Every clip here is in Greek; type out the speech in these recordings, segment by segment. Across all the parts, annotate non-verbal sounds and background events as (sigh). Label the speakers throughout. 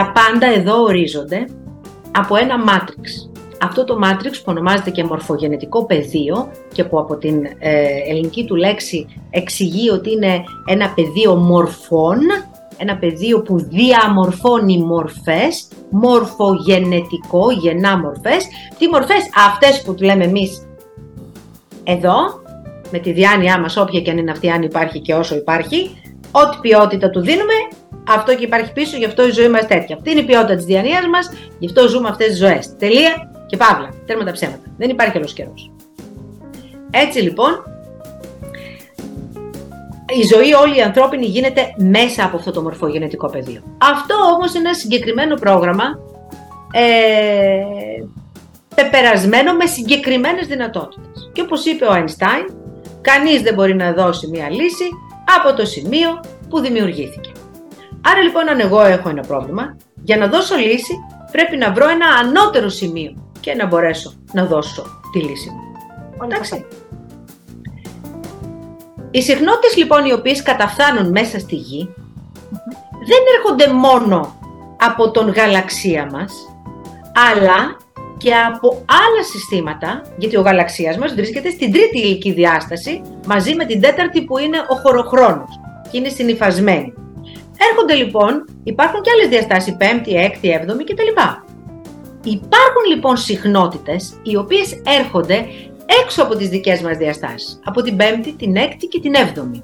Speaker 1: Τα πάντα εδώ ορίζονται από ένα μάτριξ. Αυτό το μάτριξ που ονομάζεται και μορφογενετικό πεδίο και που από την ε, ελληνική του λέξη εξηγεί ότι είναι ένα πεδίο μορφών, ένα πεδίο που διαμορφώνει μορφές, μορφογενετικό, γεννά μορφές. Τι μορφές; Αυτές που του λέμε εμείς εδώ, με τη διάνοιά μας, όποια και αν είναι αυτή, αν υπάρχει και όσο υπάρχει, ό,τι ποιότητα του δίνουμε, αυτό και υπάρχει πίσω, γι' αυτό η ζωή μας τέτοια. Αυτή είναι η ποιότητα της διανοίας μας, γι' αυτό ζούμε αυτές τις ζωές. Τελεία και παύλα. Τέρμα τα ψέματα. Δεν υπάρχει άλλος καιρός. Έτσι λοιπόν, η ζωή όλη η ανθρώπινη γίνεται μέσα από αυτό το μορφογενετικό πεδίο. Αυτό όμως είναι ένα συγκεκριμένο πρόγραμμα ε, πεπερασμένο με συγκεκριμένες δυνατότητες. Και όπως είπε ο Αϊνστάιν, κανείς δεν μπορεί να δώσει μία λύση από το σημείο που δημιουργήθηκε. Άρα λοιπόν αν εγώ έχω ένα πρόβλημα, για να δώσω λύση πρέπει να βρω ένα ανώτερο σημείο και να μπορέσω να δώσω τη λύση μου. Εντάξει. Οι συχνότητες λοιπόν οι οποίες καταφθάνουν μέσα στη γη δεν έρχονται μόνο από τον γαλαξία μας, αλλά και από άλλα συστήματα, γιατί ο γαλαξίας μας βρίσκεται στην τρίτη ηλική διάσταση, μαζί με την τέταρτη που είναι ο χωροχρόνος και είναι συνυφασμένη. Έρχονται λοιπόν, υπάρχουν και άλλες διαστάσεις, πέμπτη, έκτη, έβδομη κτλ. Υπάρχουν λοιπόν συχνότητες οι οποίες έρχονται έξω από τις δικές μας διαστάσεις. Από την πέμπτη, την έκτη και την έβδομη.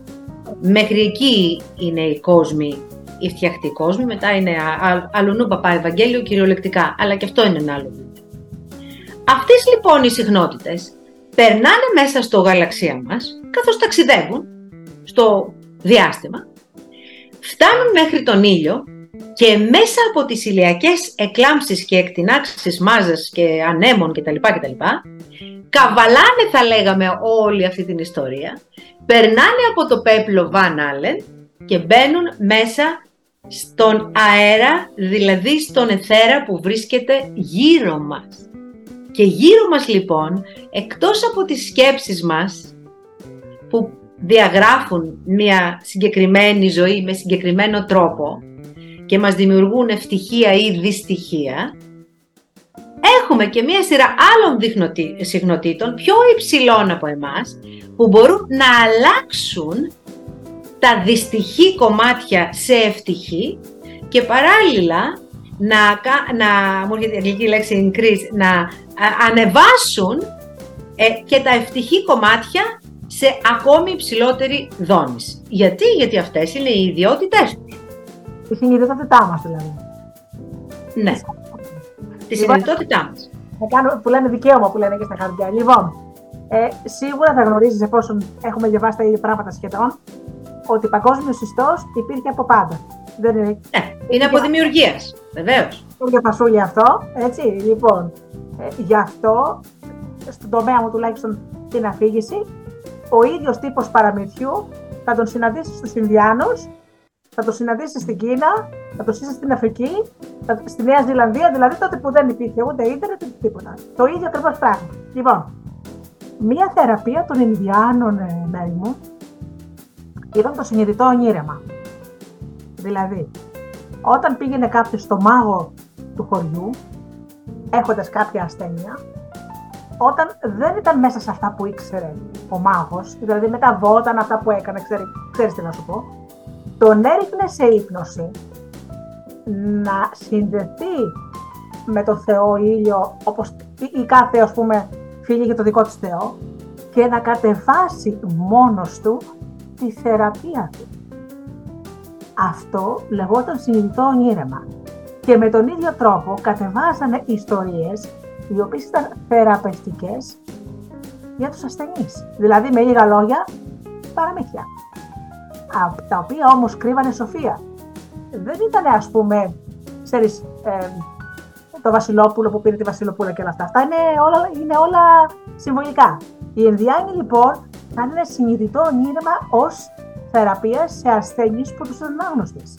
Speaker 1: Μέχρι εκεί είναι οι κόσμοι, οι φτιαχτοί κόσμοι, μετά είναι αλουνού παπά Ευαγγέλιο κυριολεκτικά, αλλά και αυτό είναι ένα άλλο Αυτές λοιπόν οι συχνότητες περνάνε μέσα στο γαλαξία μας, καθώς ταξιδεύουν στο διάστημα, φτάνουν μέχρι τον ήλιο και μέσα από τις ηλιακές εκλάμψεις και εκτινάξεις μάζας και ανέμων κτλ. κτλ καβαλάνε θα λέγαμε όλη αυτή την ιστορία, περνάνε από το πέπλο Van Allen και μπαίνουν μέσα στον αέρα, δηλαδή στον εθέρα που βρίσκεται γύρω μας. Και γύρω μας λοιπόν, εκτός από τις σκέψεις μας που διαγράφουν μια συγκεκριμένη ζωή με συγκεκριμένο τρόπο και μας δημιουργούν ευτυχία ή δυστυχία, έχουμε και μία σειρά άλλων συχνοτήτων πιο υψηλών από εμάς που μπορούν να αλλάξουν τα δυστυχή κομμάτια σε ευτυχή και παράλληλα να, να μου έρχεται η αγγλική λέξη increase, να ανεβάσουν ε, και τα ευτυχή κομμάτια σε ακόμη υψηλότερη δόνηση. Γιατί, γιατί αυτές είναι οι ιδιότητές τους.
Speaker 2: Η συνειδητότητά μας δηλαδή.
Speaker 1: Ναι τη συνειδητότητά μας.
Speaker 2: Που λένε δικαίωμα που λένε και στα χαρτιά. Λοιπόν, ε, σίγουρα θα γνωρίζεις εφόσον έχουμε διαβάσει τα ίδια πράγματα σχεδόν, ότι παγκόσμιος ιστό υπήρχε από πάντα.
Speaker 1: Δεν είναι... Ναι, είναι από δημιουργίας, βεβαίως.
Speaker 2: Για πασούλια αυτό, έτσι. Λοιπόν, ε, γι' αυτό, στον τομέα μου τουλάχιστον την αφήγηση, ο ίδιος τύπος παραμυθιού θα τον συναντήσεις στους Ινδιάνους θα το συναντήσεις στην Κίνα, θα το συναντήσεις στην Αφρική, στη Νέα Ζηλανδία, δηλαδή τότε που δεν υπήρχε ούτε ίντερνετ ούτε τίποτα. Το ίδιο ακριβώς πράγμα. Λοιπόν, μία θεραπεία των Ινδιάνων, ε, μέρη μου, ήταν το συνειδητό ονείρεμα. Δηλαδή, όταν πήγαινε κάποιος στο μάγο του χωριού, έχοντας κάποια ασθένεια, όταν δεν ήταν μέσα σε αυτά που ήξερε ο μάγος, δηλαδή μεταβόταν αυτά που έκανε, ξέρει, ξέρεις τι να σου πω, τον έριχνε σε ύπνωση να συνδεθεί με το Θεό ήλιο, όπως η κάθε ας πούμε φίλη για το δικό της Θεό και να κατεβάσει μόνος του τη θεραπεία του. Αυτό λεγόταν συνειδητό ονείρεμα. Και με τον ίδιο τρόπο κατεβάζανε ιστορίες οι οποίες ήταν θεραπευτικές για τους ασθενείς. Δηλαδή με λίγα λόγια παραμύθια τα οποία όμως κρύβανε σοφία. Δεν ήταν ας πούμε, ξέρεις, ε, το Βασιλόπουλο που πήρε τη Βασιλοπούλα και όλα αυτά. Αυτά είναι όλα, είναι όλα συμβολικά. Οι Ενδιάνοι λοιπόν κάνουν ένα συνειδητό ονείρεμα ως θεραπεία σε ασθένειες που τους είναι άγνωστες.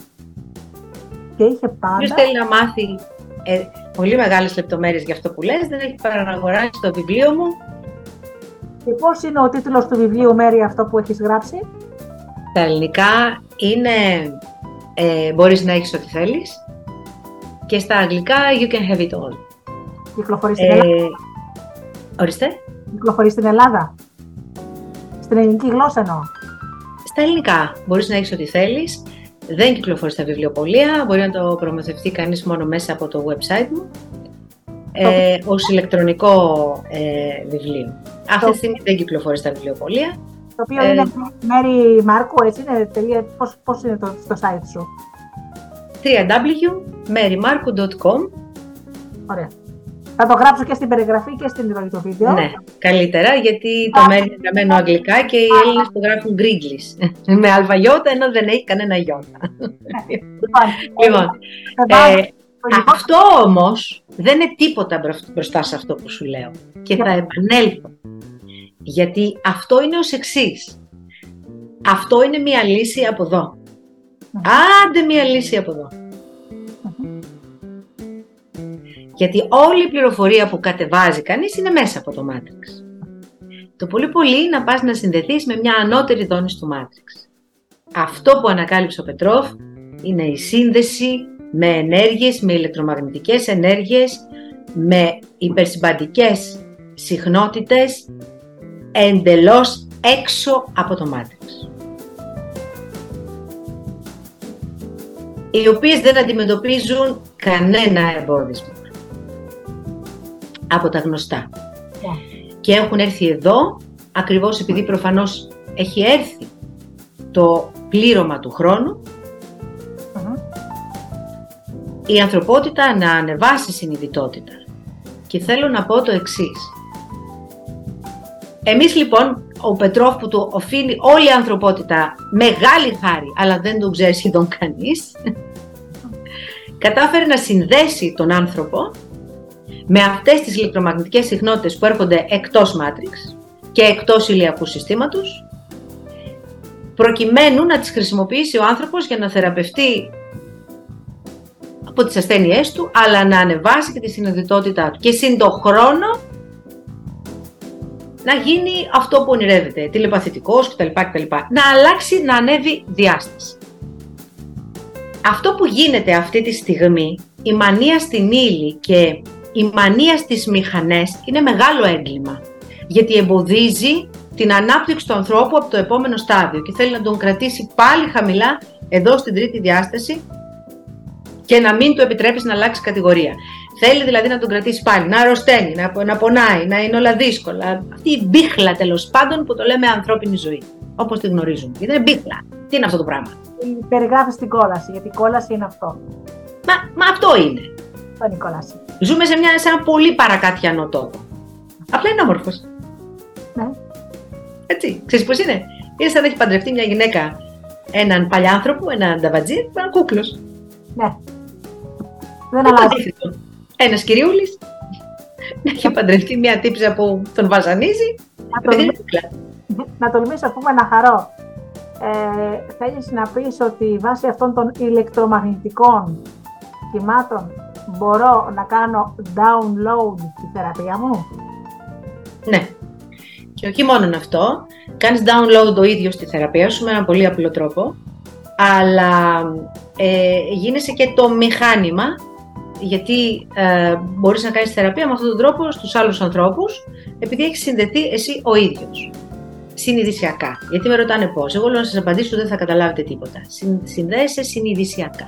Speaker 2: Και είχε πάντα...
Speaker 1: Ποιος θέλει να μάθει ε, πολύ μεγάλες λεπτομέρειες για αυτό που λες, δεν έχει παρά να αγοράσει το βιβλίο μου.
Speaker 2: Και πώς είναι ο τίτλος του βιβλίου, Μέρη, αυτό που έχεις γράψει;
Speaker 1: Τα ελληνικά είναι ε, μπορείς να έχεις ό,τι θέλεις. και στα αγγλικά You can have it all.
Speaker 2: Κυκλοφορεί στην Ελλάδα; Ε,
Speaker 1: ορίστε;
Speaker 2: Κυκλοφορεί στην Ελλάδα; Στην ελληνική γλώσσα εννοώ.
Speaker 1: Στα ελληνικά. Μπορείς να έχεις ό,τι θέλεις. Δεν κυκλοφορεί στα βιβλιοπολία. Μπορεί να το προμηθευτεί κανείς μόνο μέσα από το website μου. Ε, ως ηλεκτρονικό ε, βιβλίο. Αυτή τη στιγμή δεν κυκλοφορεί στα βιβλιοπολία.
Speaker 2: Το οποίο ε, είναι Μέρη Μάρκου, έτσι είναι, πώς, πώς είναι το, το site σου;
Speaker 1: www.marymarku.com
Speaker 2: Ωραία. Θα το γράψω και στην περιγραφή και στην επιλογή του βίντεο.
Speaker 1: Ναι, καλύτερα, γιατί το μένει είναι γραμμένο αγγλικά και οι Έλληνες το γράφουν γκρίγκλις. (laughs) Με αλφαγιώτα, ενώ δεν έχει κανένα γιώτα. λοιπόν, (laughs) ε, αυτό όμως δεν είναι τίποτα μπροστά σε αυτό που σου λέω. Και θα επανέλθω. Γιατί αυτό είναι ως εξής. Αυτό είναι μία λύση από εδώ. Άντε μία λύση από εδώ. Γιατί όλη η πληροφορία που κατεβάζει κανείς είναι μέσα από το Matrix. Το πολύ πολύ να πας να συνδεθείς με μια ανώτερη δόνηση του Matrix. Αυτό που ανακάλυψε ο Πετρόφ είναι η σύνδεση με ενέργειες, με ηλεκτρομαγνητικές ενέργειες, με υπερσυμπαντικές συχνότητες εντελώς έξω από το Matrix. Οι οποίες δεν αντιμετωπίζουν κανένα εμπόδισμα από τα γνωστά. Και έχουν έρθει εδώ, ακριβώς επειδή προφανώς έχει έρθει το πλήρωμα του χρονου η ανθρωπότητα να ανεβάσει συνειδητότητα. Και θέλω να πω το εξής. Εμείς λοιπόν, ο Πετρόφ που του οφείλει όλη η ανθρωπότητα μεγάλη χάρη, αλλά δεν τον ξέρει σχεδόν κανείς, κατάφερε να συνδέσει τον άνθρωπο με αυτές τις ηλεκτρομαγνητικές συχνότητες που έρχονται εκτός μάτριξ και εκτός ηλιακού συστήματος, προκειμένου να τις χρησιμοποιήσει ο άνθρωπος για να θεραπευτεί από τις ασθένειές του, αλλά να ανεβάσει και τη συνειδητότητά του. Και συν το χρόνο να γίνει αυτό που ονειρεύεται, τηλεπαθητικός κτλ. κτλ. Να αλλάξει, να ανέβει διάσταση. Αυτό που γίνεται αυτή τη στιγμή, η μανία στην ύλη και η μανία στις μηχανές είναι μεγάλο έγκλημα, γιατί εμποδίζει την ανάπτυξη του ανθρώπου από το επόμενο στάδιο και θέλει να τον κρατήσει πάλι χαμηλά εδώ στην τρίτη διάσταση και να μην του επιτρέψει να αλλάξει κατηγορία. Θέλει δηλαδή να τον κρατήσει πάλι, να αρρωσταίνει, να, να πονάει, να είναι όλα δύσκολα. Αυτή η μπίχλα τέλος πάντων που το λέμε ανθρώπινη ζωή. Όπως τη γνωρίζουμε. Γιατί είναι μπίχλα. Τι είναι αυτό το πράγμα;
Speaker 2: Περιγράφεις την κόλαση, γιατί η κόλαση είναι αυτό.
Speaker 1: Μα, μα αυτό είναι.
Speaker 2: Αυτό είναι η κόλαση.
Speaker 1: Ζούμε σε, μια, σε ένα πολύ παρακάτιανο τόπο. Απλά είναι όμορφος.
Speaker 2: Ναι.
Speaker 1: Έτσι. Ξέρεις πώς είναι; Είναι σαν να έχει παντρευτεί μια γυναίκα έναν παλιάνθρωπο, έναν νταβατζή, έναν κούκλος.
Speaker 2: Ναι. Δεν αλλάζει.
Speaker 1: Ένας κυριούλης να έχει παντρευτεί μια τύψα που τον βασανίζει.
Speaker 2: Να, τολμήσω, να τολμήσω, πούμε, να χαρώ. Ε, θέλεις να πεις ότι βάσει αυτών των ηλεκτρομαγνητικών κυμάτων μπορώ να κάνω download τη θεραπεία μου;
Speaker 1: Ναι. Και όχι μόνο αυτό, κάνεις download το ίδιος στη θεραπεία σου με ένα πολύ απλό τρόπο, αλλά ε, γίνεσαι και το μηχάνημα, γιατί ε, μπορείς να κάνεις θεραπεία με αυτόν τον τρόπο στους άλλους ανθρώπους, επειδή έχεις συνδεθεί εσύ ο ίδιος. Συνειδησιακά. Γιατί με ρωτάνε πώς. Εγώ λέω να σας απαντήσω δεν θα καταλάβετε τίποτα. Συνδέεσαι συνειδησιακά.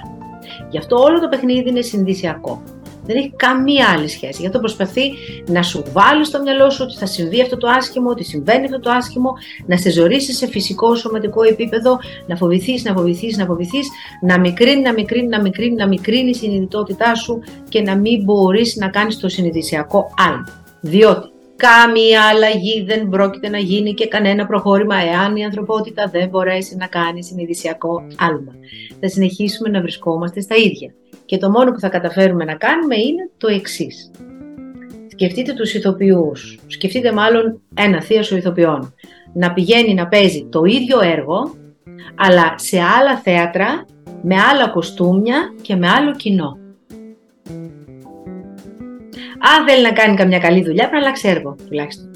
Speaker 1: Γι' αυτό όλο το παιχνίδι είναι συνδυσιακό. Δεν έχει καμία άλλη σχέση. Γι' αυτό προσπαθεί να σου βάλει στο μυαλό σου ότι θα συμβεί αυτό το άσχημο, ότι συμβαίνει αυτό το άσχημο, να σε ζωρίσει σε φυσικό, σωματικό επίπεδο, να φοβηθείς, να φοβηθείς, να φοβηθείς, να μικρύνει, να μικρύνει, να μικρύνει, να μικρύνει η συνειδητότητά σου και να μην μπορείς να κάνεις το συνειδησιακό άλλο. Διότι Καμία αλλαγή δεν πρόκειται να γίνει και κανένα προχώρημα εάν η ανθρωπότητα δεν μπορέσει να κάνει συνειδησιακό άλμα. Θα συνεχίσουμε να βρισκόμαστε στα ίδια. Και το μόνο που θα καταφέρουμε να κάνουμε είναι το εξής. Σκεφτείτε τους ηθοποιούς, σκεφτείτε μάλλον ένα θείασο ηθοποιών, να πηγαίνει να παίζει το ίδιο έργο, αλλά σε άλλα θέατρα, με άλλα κοστούμια και με άλλο κοινό. Αν θέλει να κάνει καμιά καλή δουλειά, πρέπει να αλλάξει έργο τουλάχιστον.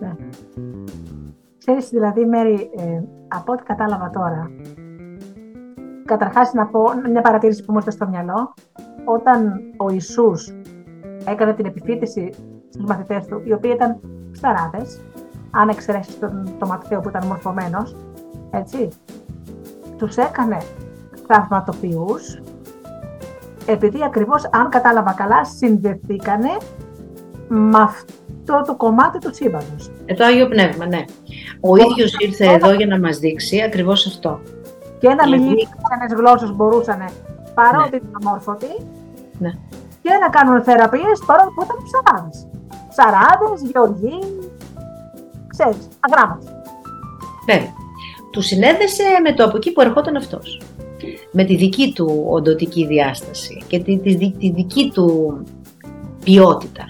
Speaker 2: Ναι. Ξέρεις, δηλαδή, Μέρη, ε, από ό,τι κατάλαβα τώρα, Καταρχάς να πω μια παρατήρηση που μου έρθει στο μυαλό. Όταν ο Ιησούς έκανε την επιφύτηση στους μαθητές του, οι οποίοι ήταν ψαράδες, αν εξαιρέσεις τον, τον Ματθαίο που ήταν μορφωμένος, έτσι, τους έκανε θαυματοποιούς, επειδή ακριβώς, αν κατάλαβα καλά, συνδεθήκανε με αυτό το κομμάτι του σύμπαντος.
Speaker 1: Ε, το Άγιο Πνεύμα, ναι. Ο ίδιος ήρθε εδώ για να μας δείξει ακριβώς αυτό.
Speaker 2: Και να μιλήσει ξένες γλώσσες μπορούσαν, παρότι ναι. ήταν αμόρφωτοι,
Speaker 1: ναι.
Speaker 2: και να κάνουν θεραπείες παρότι που ήταν ψαράδες. Ψαράδες, γεωργοί, ξέρεις, αγράμματοι.
Speaker 1: Βέβαια. Του συνέδεσε με το από εκεί που ερχόταν αυτός. Με τη δική του οντοτική διάσταση και τη, της, τη δική του ποιότητα.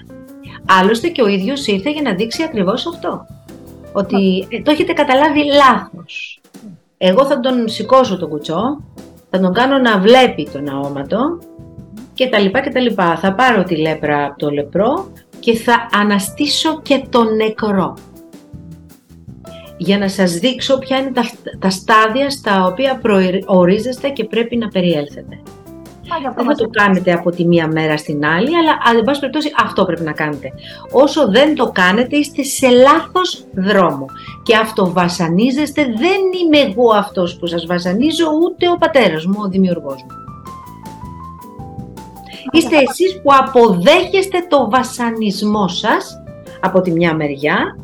Speaker 1: Άλλωστε και ο ίδιος ήρθε για να δείξει ακριβώς αυτό. Ότι ε, το έχετε καταλάβει λάθος. Εγώ θα τον σηκώσω το κουτσό, θα τον κάνω να βλέπει τον αόματο και τα λοιπά και τα λοιπά. Θα πάρω τη λέπρα από το λεπρό και θα αναστήσω και τον νεκρό για να σας δείξω ποια είναι τα, τα στάδια στα οποία προορίζεστε και πρέπει να περιέλθετε. Δεν θα το κάνετε από τη μία μέρα στην άλλη, αλλά αν πάση περιπτώσει αυτό πρέπει να κάνετε. Όσο δεν το κάνετε είστε σε λάθος δρόμο και αυτό βασανίζεστε, δεν είμαι εγώ αυτός που σας βασανίζω, ούτε ο πατέρας μου, ο δημιουργός μου. Είστε εσείς που αποδέχεστε το βασανισμό σας από τη μια μεριά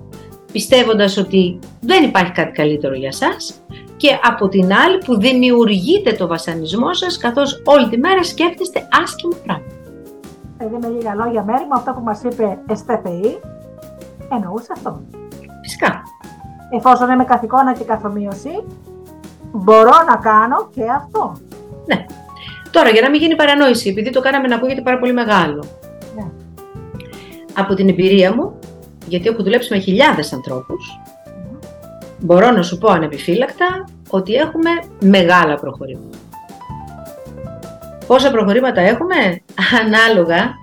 Speaker 1: πιστεύοντας ότι δεν υπάρχει κάτι καλύτερο για σας και από την άλλη που δημιουργείτε το βασανισμό σας καθώς όλη τη μέρα σκέφτεστε άσχημα πράγματα.
Speaker 2: Δηλαδή με λίγα λόγια μέρη μου αυτό που μας είπε ΕΣΤΕΦΕΗ εννοούσε αυτό.
Speaker 1: Φυσικά.
Speaker 2: Εφόσον είμαι καθηκόνα και καθομοίωση μπορώ να κάνω και αυτό.
Speaker 1: Ναι. Τώρα για να μην γίνει παρανόηση επειδή το κάναμε να ακούγεται πάρα πολύ μεγάλο. Ναι. Από την εμπειρία μου γιατί έχω δουλέψει με χιλιάδες ανθρώπους, μπορώ να σου πω ανεπιφύλακτα ότι έχουμε μεγάλα προχωρήματα. Πόσα προχωρήματα έχουμε, (laughs) ανάλογα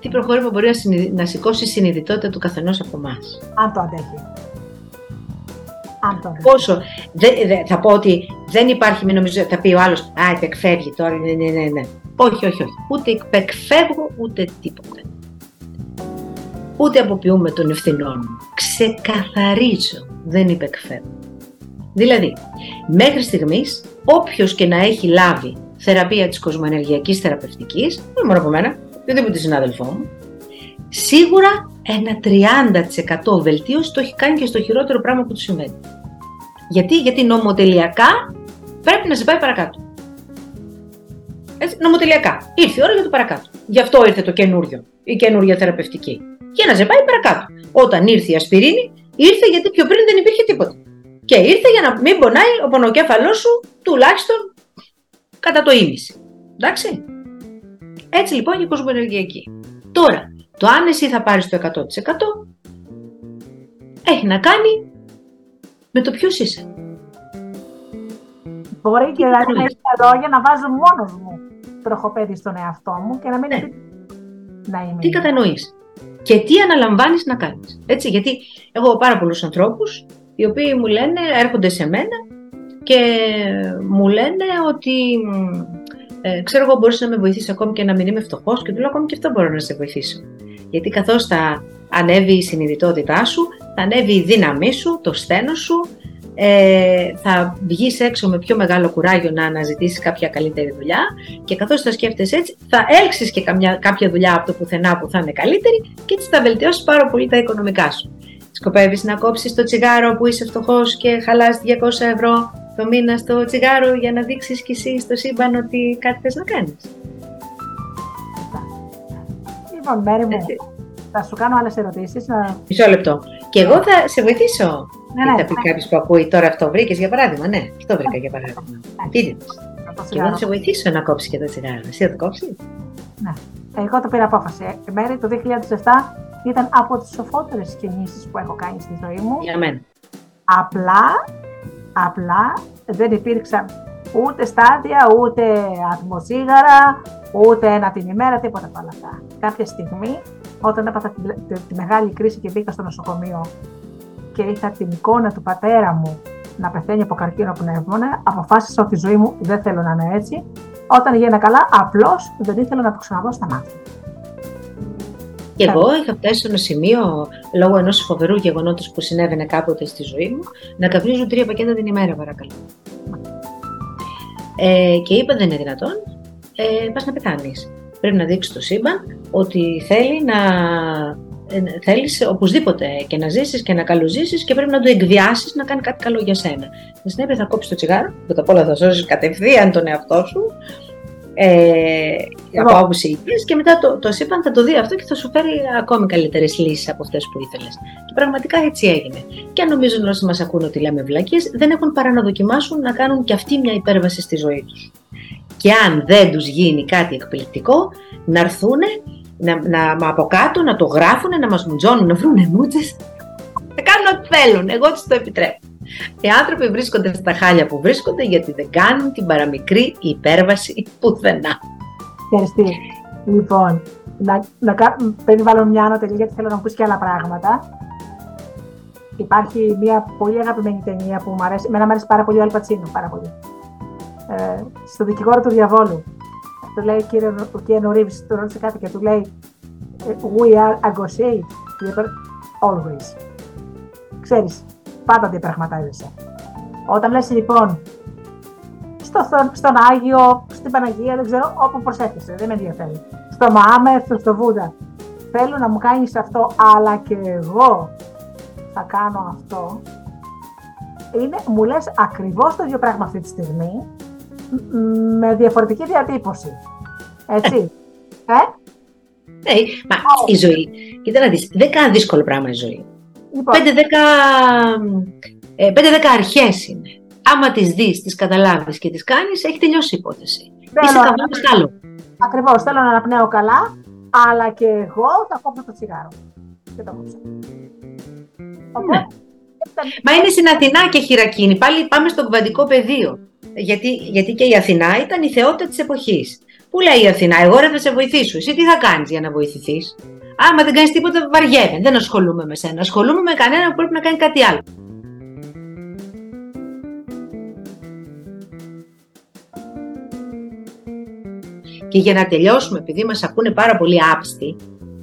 Speaker 1: τι προχώρημα μπορεί να σηκώσει η συνειδητότητα του καθενός από εμάς.
Speaker 2: Αν το αντέχει.
Speaker 1: Αν το αντέχει. Πόσο. Δε, θα πω ότι δεν υπάρχει, μην νομίζω, θα πει ο άλλος, α, υπεκφεύγει τώρα, ναι, ναι, ναι, ναι. Όχι, όχι, όχι. Ούτε υπεκφεύγω, ούτε τίποτα ούτε αποποιούμε των ευθυνών μου. Ξεκαθαρίζω, δεν υπεκφεύγω. Δηλαδή, μέχρι στιγμής, όποιος και να έχει λάβει θεραπεία της κοσμοενεργειακής θεραπευτικής, δεν μόνο από μένα, οποιοδήποτε συνάδελφό μου, σίγουρα ένα 30% βελτίωση το έχει κάνει και στο χειρότερο πράγμα που του συμβαίνει. Γιατί, γιατί νομοτελειακά πρέπει να σε πάει παρακάτω. Έτσι, νομοτελειακά. Ήρθε η ώρα για το παρακάτω. Γι' αυτό ήρθε το καινούριο, η καινούργια θεραπευτική και να σε πάει παρακάτω. Όταν ήρθε η ασπιρίνη, ήρθε γιατί πιο πριν δεν υπήρχε τίποτα. Και ήρθε για να μην πονάει ο πονοκέφαλός σου τουλάχιστον κατά το ίμιση. Εντάξει. Έτσι λοιπόν η κοσμοενεργειακή. Τώρα, το αν εσύ θα πάρεις το 100% έχει να κάνει με το ποιος είσαι.
Speaker 2: Μπορεί και δηλαδή να έχει λόγια να βάζω μόνος μου τροχοπέδι στον εαυτό μου και να μην ναι.
Speaker 1: να είμαι. Τι κατανοείς; Και τι αναλαμβάνεις να κάνεις. Έτσι, γιατί έχω πάρα πολλούς ανθρώπους οι οποίοι μου λένε, έρχονται σε μένα και μου λένε ότι ε, ξέρω εγώ μπορείς να με βοηθήσεις ακόμη και να μην είμαι φτωχός και του λέω ακόμη και αυτό μπορώ να σε βοηθήσω. Γιατί καθώς θα ανέβει η συνειδητότητά σου, θα ανέβει η δύναμή σου, το στένος σου, ε, θα βγεις έξω με πιο μεγάλο κουράγιο να αναζητήσεις κάποια καλύτερη δουλειά και καθώς θα σκέφτεσαι έτσι θα έλξεις και καμιά, κάποια δουλειά από το πουθενά που θα είναι καλύτερη και έτσι θα βελτιώσεις πάρα πολύ τα οικονομικά σου. Σκοπεύεις να κόψεις το τσιγάρο που είσαι φτωχός και χαλάς 200 ευρώ το μήνα στο τσιγάρο για να δείξεις κι εσύ στο σύμπαν ότι κάτι θες να κάνεις.
Speaker 2: Λοιπόν, Μέρη μου, θα σου κάνω άλλες ερωτήσεις. Να...
Speaker 1: Μισό λεπτό. Και εγώ θα σε βοηθήσω. Ναι, ναι, θα πει ναι. κάποιος που ακούει τώρα αυτό βρήκες για παράδειγμα. Ναι, αυτό βρήκα για παράδειγμα. Πείτε Και εγώ θα σε βοηθήσω να κόψεις και το τσιγάρο. Εσύ θα το κόψεις;
Speaker 2: Ναι. Εγώ το πήρα απόφαση. Η μέρη το 2007 ήταν από τις σοφότερες κινήσεις που έχω κάνει στη ζωή μου.
Speaker 1: Για μένα.
Speaker 2: Απλά, απλά δεν υπήρξαν ούτε στάδια, ούτε ατμοσίγαρα, ούτε ένα την ημέρα, τίποτα από όλα αυτά. Κάποια στιγμή, όταν έπαθα τη, τη, τη μεγάλη κρίση και μπήκα στο νοσοκομείο και είχα την εικόνα του πατέρα μου να πεθαίνει από καρκίνο πνεύμονα, αποφάσισα ότι η ζωή μου δεν θέλω να είναι έτσι. Όταν γίνανε καλά, απλώς δεν ήθελα να το ξαναδώ στα μάτια.
Speaker 1: Και εγώ είχα φτάσει σε ένα σημείο, λόγω ενός φοβερού γεγονότος που συνέβαινε κάποτε στη ζωή μου, να καπνίζω τρία πακέτα την ημέρα, παρακαλώ. Ε, και είπα: Δεν είναι δυνατόν, ε, πας να πεθάνεις. Πρέπει να δείξει το σύμπαν ότι θέλει να. Ε, θέλεις οπωσδήποτε και να ζήσεις και να καλοζήσεις και πρέπει να το εκβιάσεις να κάνει κάτι καλό για σένα. Στην συνέπεια θα κόψεις το τσιγάρο, πρώτα απ' όλα θα σώσεις κατευθείαν τον εαυτό σου, ε, από άποψη και μετά το, το σύμπαν θα το δει αυτό και θα σου φέρει ακόμη καλύτερες λύσεις από αυτές που ήθελες. Και πραγματικά έτσι έγινε. Και αν νομίζουν όσοι μας ακούν ότι λέμε βλακίες, δεν έχουν παρά να δοκιμάσουν να κάνουν και αυτοί μια υπέρβαση στη ζωή τους. Και αν δεν τους γίνει κάτι εκπληκτικό, να έρθουν να, να, από κάτω να το γράφουν, να μας μουτζώνουν, να βρουν μούτσες. Να κάνουν ό,τι θέλουν. Εγώ τους το επιτρέπω. Οι άνθρωποι βρίσκονται στα χάλια που βρίσκονται γιατί δεν κάνουν την παραμικρή υπέρβαση πουθενά.
Speaker 2: Ευχαριστώ. Λοιπόν, να, να, πριν βάλω μια ανωτελή γιατί θέλω να μου πεις και άλλα πράγματα. Υπάρχει μια πολύ αγαπημένη ταινία που μου αρέσει. Εμένα μου αρέσει πάρα πολύ ο Αλπατσίνο, πάρα πολύ. Ε, στο δικηγόρο του διαβόλου. Του λέει κύριε, ο κύριο Ρίβς, του ρώτησε κάτι και του λέει We are negotiate always. Ξέρεις, πάντα διαπραγματεύεσαι. Όταν λες λοιπόν στο, στον Άγιο, στην Παναγία, δεν ξέρω, όπου προσέθεσαι, δεν με ενδιαφέρει. Στο Μάμεθ, στο Βούδα. Θέλω να μου κάνεις αυτό, αλλά και εγώ θα κάνω αυτό. Είναι, μου λες ακριβώς το ίδιο πράγμα αυτή τη στιγμή, με διαφορετική διατύπωση. Έτσι. ε;
Speaker 1: Ναι, μα η ζωή, κοίτα να δεις, δεν κάνει δύσκολο πράγμα η ζωή. Λοιπόν. 5-10 ε, αρχές είναι. Άμα τις δεις, τις καταλάβεις και τις κάνεις, έχει τελειώσει η υπόθεση. Θέλω Είσαι να... άλλο.
Speaker 2: Ακριβώς, θέλω να αναπνέω καλά, αλλά και εγώ θα κόψω το τσιγάρο. Και το κόψω.
Speaker 1: Ναι. Μα είναι στην Αθηνά και χειρακίνη. Πάλι πάμε στο κβαντικό πεδίο. Γιατί, γιατί και η Αθηνά ήταν η θεότητα της εποχής. Πού λέει η Αθηνά, εγώ ρε θα σε βοηθήσω. Εσύ τι θα κάνεις για να βοηθηθείς; Άμα δεν κάνεις τίποτα, βαριέμαι. Δεν ασχολούμαι με σένα. Ασχολούμαι με κανέναν που πρέπει να κάνει κάτι άλλο. Και για να τελειώσουμε, επειδή μας ακούνε πάρα πολύ άπιστοι,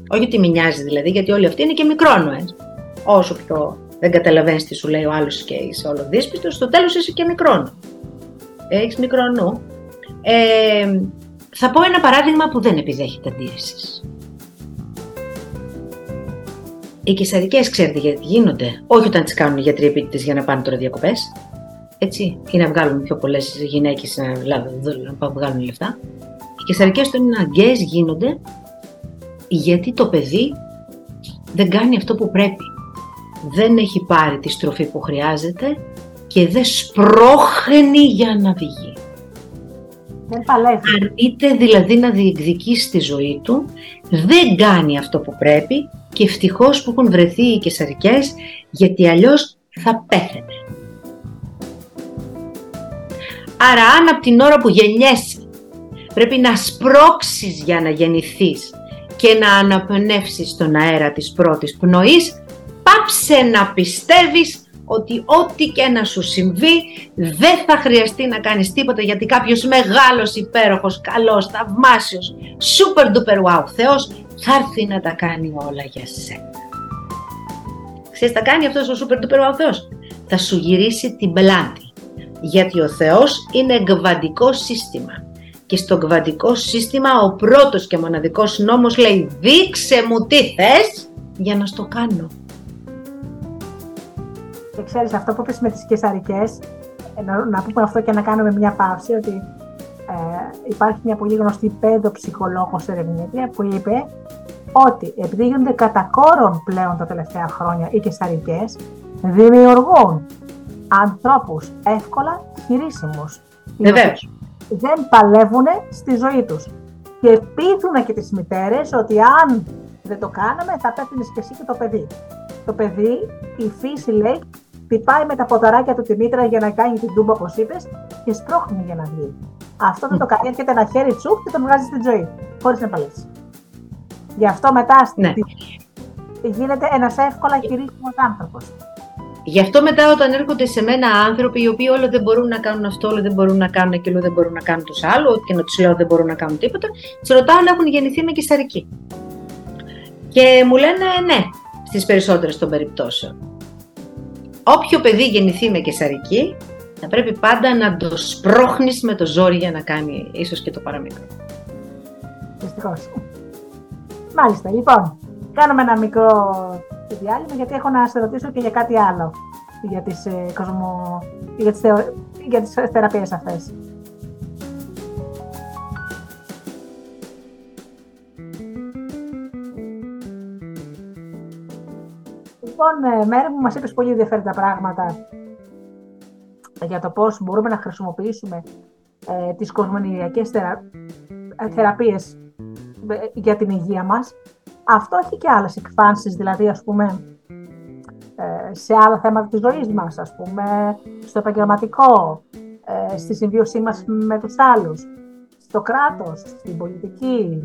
Speaker 1: όχι ότι με νοιάζει δηλαδή, γιατί όλοι αυτοί είναι και μικρόνοες. Όσο πιο δεν καταλαβαίνεις τι σου λέει ο άλλος και είσαι όλο δύσπιστος, στο τέλος είσαι και μικρόνος. Έχεις μικρό νου. Ε, θα πω ένα παράδειγμα που δεν επιδέχεται αντίρρηση. Οι κεσαρικές, ξέρετε γιατί γίνονται, όχι όταν τις κάνουν οι γιατροί επίτηδες για να πάνε τώρα διακοπές. Έτσι, ή να βγάλουν πιο πολλές γυναίκες να, να βγάλουν λεφτά. Οι κεσαρικές των είναι αναγκαίες γίνονται γιατί το παιδί δεν κάνει αυτό που πρέπει. Δεν έχει πάρει τη στροφή που χρειάζεται και δεν σπρώχνει για να βγει.
Speaker 2: Δεν παλεύει.
Speaker 1: Αρνείται δηλαδή να διεκδικήσει τη ζωή του, δεν κάνει αυτό που πρέπει και ευτυχώς που έχουν βρεθεί οι κεσαρικές γιατί αλλιώς θα πέθαινε. Άρα αν από την ώρα που γεννιέσαι πρέπει να σπρώξεις για να γεννηθείς και να αναπνεύσεις τον αέρα της πρώτης πνοής, πάψε να πιστεύεις ότι ό,τι και να σου συμβεί δεν θα χρειαστεί να κάνεις τίποτα γιατί κάποιος μεγάλος, υπέροχος, καλός, θαυμάσιος, super duper wow Θεός θα έρθει να τα κάνει όλα για σένα. Ξέρεις, θα κάνει αυτός ο super duper wow Θεός; Θα σου γυρίσει την πλάτη. Γιατί ο Θεός είναι γκβαντικό σύστημα. Και στο γκβαντικό σύστημα ο πρώτος και μοναδικός νόμος λέει δείξε μου τι θες για να στο κάνω.
Speaker 2: Και ξέρεις αυτό που είπες με τις κεσαρικές, να, να πούμε αυτό και να κάνουμε μια παύση, ότι ε, υπάρχει μια πολύ γνωστή παιδοψυχολόγος ερευνήτρια που είπε ότι επειδή γίνονται κατά κόρον πλέον τα τελευταία χρόνια οι κεσαρικές, δημιουργούν ανθρώπους εύκολα χειρίσιμους.
Speaker 1: Βεβαίως.
Speaker 2: Δεν παλεύουν στη ζωή τους. Και πείθουν και τις μητέρες ότι αν δεν το κάναμε θα πέφτει και εσύ και το παιδί. Το παιδί, η φύση λέει, χτυπάει με τα ποδαράκια του τη μήτρα για να κάνει την τούμπα, όπως είπες, και σπρώχνει για να βγει. Αυτό δεν το κάνει, έρχεται ένα χέρι τσουκ και τον βγάζει στην ζωή, χωρίς να παλέψει. Γι' αυτό μετά ναι. γίνεται ένας εύκολα χειρίσιμο άνθρωπος.
Speaker 1: Γι' αυτό μετά όταν έρχονται σε μένα άνθρωποι οι οποίοι όλο δεν μπορούν να κάνουν αυτό, όλο δεν μπορούν να κάνουν και όλο δεν μπορούν να κάνουν το άλλο και να τους λέω δεν μπορούν να κάνουν τίποτα, τους ρωτάω αν έχουν γεννηθεί με κυσαρική. Και μου λένε ναι, στις περισσότερες των περιπτώσεων. Όποιο παιδί γεννηθεί με κεσαρική, θα πρέπει πάντα να το σπρώχνεις με το ζόρι για να κάνει ίσως και το παραμικρό.
Speaker 2: Δυστυχώς. Μάλιστα, λοιπόν, κάνουμε ένα μικρό διάλειμμα γιατί έχω να σε ρωτήσω και για κάτι άλλο για τις, ε, κοσμο... για τις, θεω... για τις θεραπείες αυτές. Λοιπόν, ε, Μέρη μου, μας είπες πολύ ενδιαφέροντα πράγματα για το πώς μπορούμε να χρησιμοποιήσουμε ε, τις κοσμονηριακές θερα... Ε, θεραπείες ε, για την υγεία μας. Αυτό έχει και άλλες εκφάνσεις, δηλαδή, ας πούμε, σε άλλα θέματα της ζωής μας, ας πούμε, στο επαγγελματικό, στη συμβίωσή μας με τους άλλους, στο κράτος, στην πολιτική,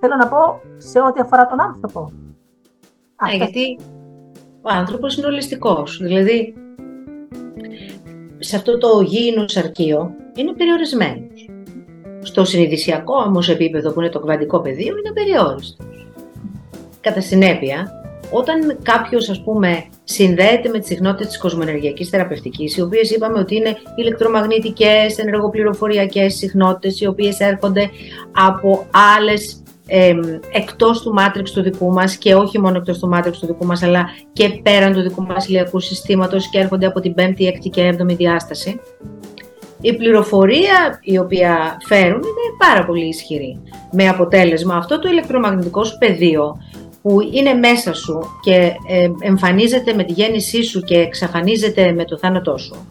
Speaker 2: θέλω να πω σε ό,τι αφορά τον άνθρωπο.
Speaker 1: Ναι, γιατί ο άνθρωπος είναι ολιστικός. Δηλαδή, σε αυτό το γήινο σαρκείο είναι περιορισμένος. Στο συνειδησιακό όμως επίπεδο που είναι το κβαντικό πεδίο είναι περιόριστο. Κατά συνέπεια, όταν κάποιος, ας πούμε, συνδέεται με τις συχνότητες της κοσμοενεργειακής θεραπευτικής, οι οποίες είπαμε ότι είναι ηλεκτρομαγνητικές, ενεργοπληροφοριακές συχνότητες, οι οποίες έρχονται από άλλες ε, εκτός του μάτριξ του δικού μας και όχι μόνο εκτός του μάτριξ του δικού μας αλλά και πέραν του δικού μας ηλιακού συστήματος και έρχονται από την 5η, 6η και 7η διάσταση. Η πληροφορία η οποία φέρουν είναι πάρα πολύ ισχυρή. Με αποτέλεσμα αυτό το ηλεκτρομαγνητικό σου πεδίο που είναι μέσα σου και εμφανίζεται με τη γέννησή σου και εξαφανίζεται με το θάνατό σου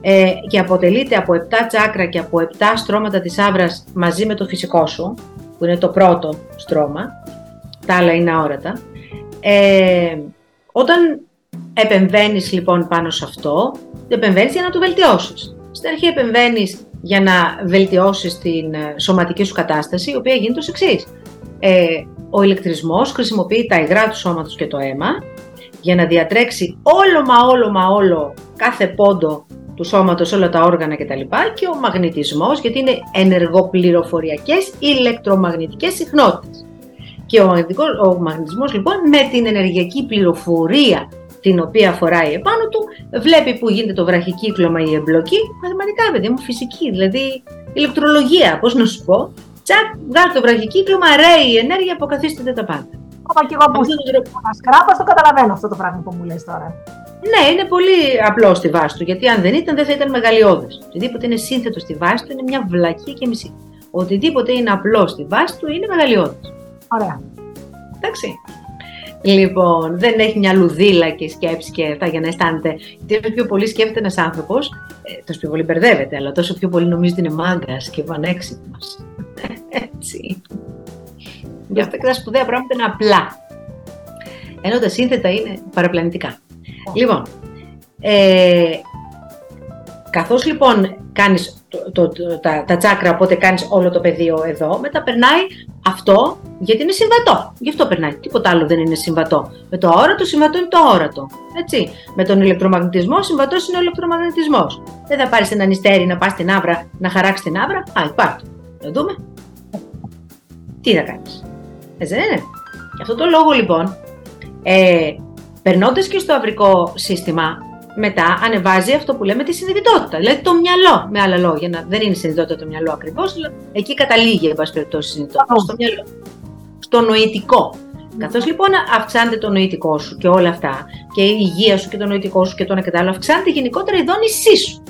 Speaker 1: ε, και αποτελείται από 7 τσάκρα και από 7 στρώματα της άβρας μαζί με το φυσικό σου, που είναι το πρώτο στρώμα, τα άλλα είναι αόρατα. Ε, όταν επεμβαίνεις λοιπόν πάνω σε αυτό, επεμβαίνεις για να το βελτιώσεις. Στην αρχή επεμβαίνεις για να βελτιώσεις την ε, σωματική σου κατάσταση, η οποία γίνεται ως εξής. Ε, ο ηλεκτρισμός χρησιμοποιεί τα υγρά του σώματος και το αίμα για να διατρέξει όλο μα όλο μα όλο κάθε πόντο του σώματος, όλα τα όργανα κτλ. Και ο μαγνητισμός, γιατί είναι ενεργοπληροφοριακές ηλεκτρομαγνητικές συχνότητες. Και ο, ο μαγνητισμός λοιπόν με την ενεργειακή πληροφορία την οποία φοράει επάνω του, βλέπει που γίνεται το βραχικύκλωμα ή η εμπλοκή, μαθηματικά παιδί μου, φυσική, δηλαδή ηλεκτρολογία, πώς να σου πω, τσακ, βγάλει το βραχικύκλωμα, ρέει η ενέργεια, αποκαθίσταται τα πάντα.
Speaker 2: Ακόμα και εγώ που το καταλαβαίνω αυτό το πράγμα που μου λες τώρα.
Speaker 1: Ναι, είναι πολύ απλό στη βάση του, γιατί αν δεν ήταν, δεν θα ήταν μεγαλειώδες. Οτιδήποτε είναι σύνθετο στη βάση του είναι μια βλακία και μισή. Οτιδήποτε είναι απλό στη βάση του είναι μεγαλειώδες.
Speaker 2: Ωραία.
Speaker 1: Εντάξει. Λοιπόν, δεν έχει μια λουδίλα και σκέψη και αυτά για να αισθάνεται. Γιατί όσο πιο πολύ σκέφτεται ένας άνθρωπος, ε, τόσο πιο πολύ μπερδεύεται, αλλά τόσο πιο πολύ νομίζει ότι είναι μάγκας και πανέξυπνος. (laughs) Έτσι. Γι' αυτό και τα σπουδαία πράγματα είναι απλά. Ενώ τα σύνθετα είναι παραπλανητικά. Λοιπόν, ε, καθώς λοιπόν κάνεις το, το, τα, τα τσάκρα, οπότε κάνεις όλο το πεδίο εδώ, μετά περνάει αυτό γιατί είναι συμβατό. Γι' αυτό περνάει. Τίποτα άλλο δεν είναι συμβατό. Με το αόρατο συμβατό είναι το αόρατο. Έτσι. Με τον ηλεκτρομαγνητισμό συμβατός είναι ο ηλεκτρομαγνητισμός. Δεν θα πάρεις ένα νηστέρι να πας στην άβρα, να χαράξεις την άβρα. Α, υπάρχει. Να δούμε. Τι θα κάνεις. Έτσι δεν είναι. Γι' αυτό το λόγο λοιπόν, ε, Περνώντας και στο αυρικό σύστημα, μετά ανεβάζει αυτό που λέμε τη συνειδητότητα. Δηλαδή το μυαλό, με άλλα λόγια. Να, δεν είναι συνειδητότητα το μυαλό ακριβώς, αλλά εκεί καταλήγει, εν πάση περιπτώσει, η συνειδητότητα. Στο μυαλό. Στο νοητικό. Καθώς λοιπόν αυξάνεται το νοητικό σου και όλα αυτά, και η υγεία σου και το νοητικό σου και το ένα και το άλλο, αυξάνεται γενικότερα η δόνησή σου.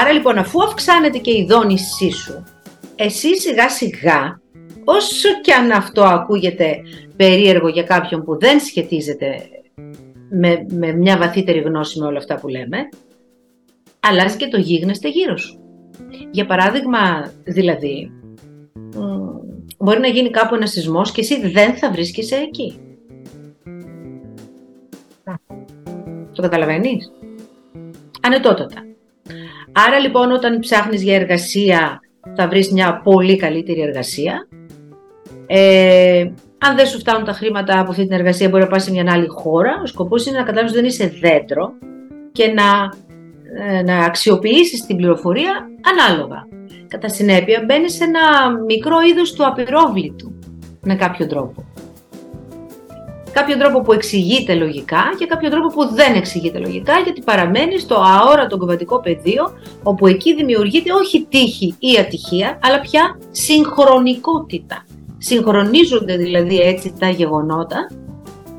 Speaker 1: Άρα λοιπόν, αφού αυξάνεται και η δόνησή σου, εσύ σιγά σιγά, όσο και αν αυτό ακούγεται περίεργο για κάποιον που δεν σχετίζεται με, με μια βαθύτερη γνώση με όλα αυτά που λέμε, αλλάζει και το γίγνεσθε γύρω σου. Για παράδειγμα, δηλαδή, μπορεί να γίνει κάπου ένα σεισμός και εσύ δεν θα βρίσκεσαι εκεί. Το καταλαβαίνεις; Ανετότατα. Άρα λοιπόν όταν ψάχνεις για εργασία θα βρεις μια πολύ καλύτερη εργασία. Ε, αν δεν σου φτάνουν τα χρήματα από αυτή την εργασία, μπορεί να πας σε μια άλλη χώρα. Ο σκοπός είναι να καταλάβεις ότι δεν είσαι δέντρο και να, ε, να αξιοποιήσεις την πληροφορία ανάλογα. Κατά συνέπεια, μπαίνεις σε ένα μικρό είδος του απειρόβλητου, με κάποιο τρόπο. Κάποιο τρόπο που εξηγείται λογικά και κάποιο τρόπο που δεν εξηγείται λογικά, γιατί παραμένεις στο αόρατο κομματικό πεδίο, όπου εκεί δημιουργείται όχι τύχη ή ατυχία, αλλά πια συγχρονικότητα. Συγχρονίζονται δηλαδή έτσι τα γεγονότα,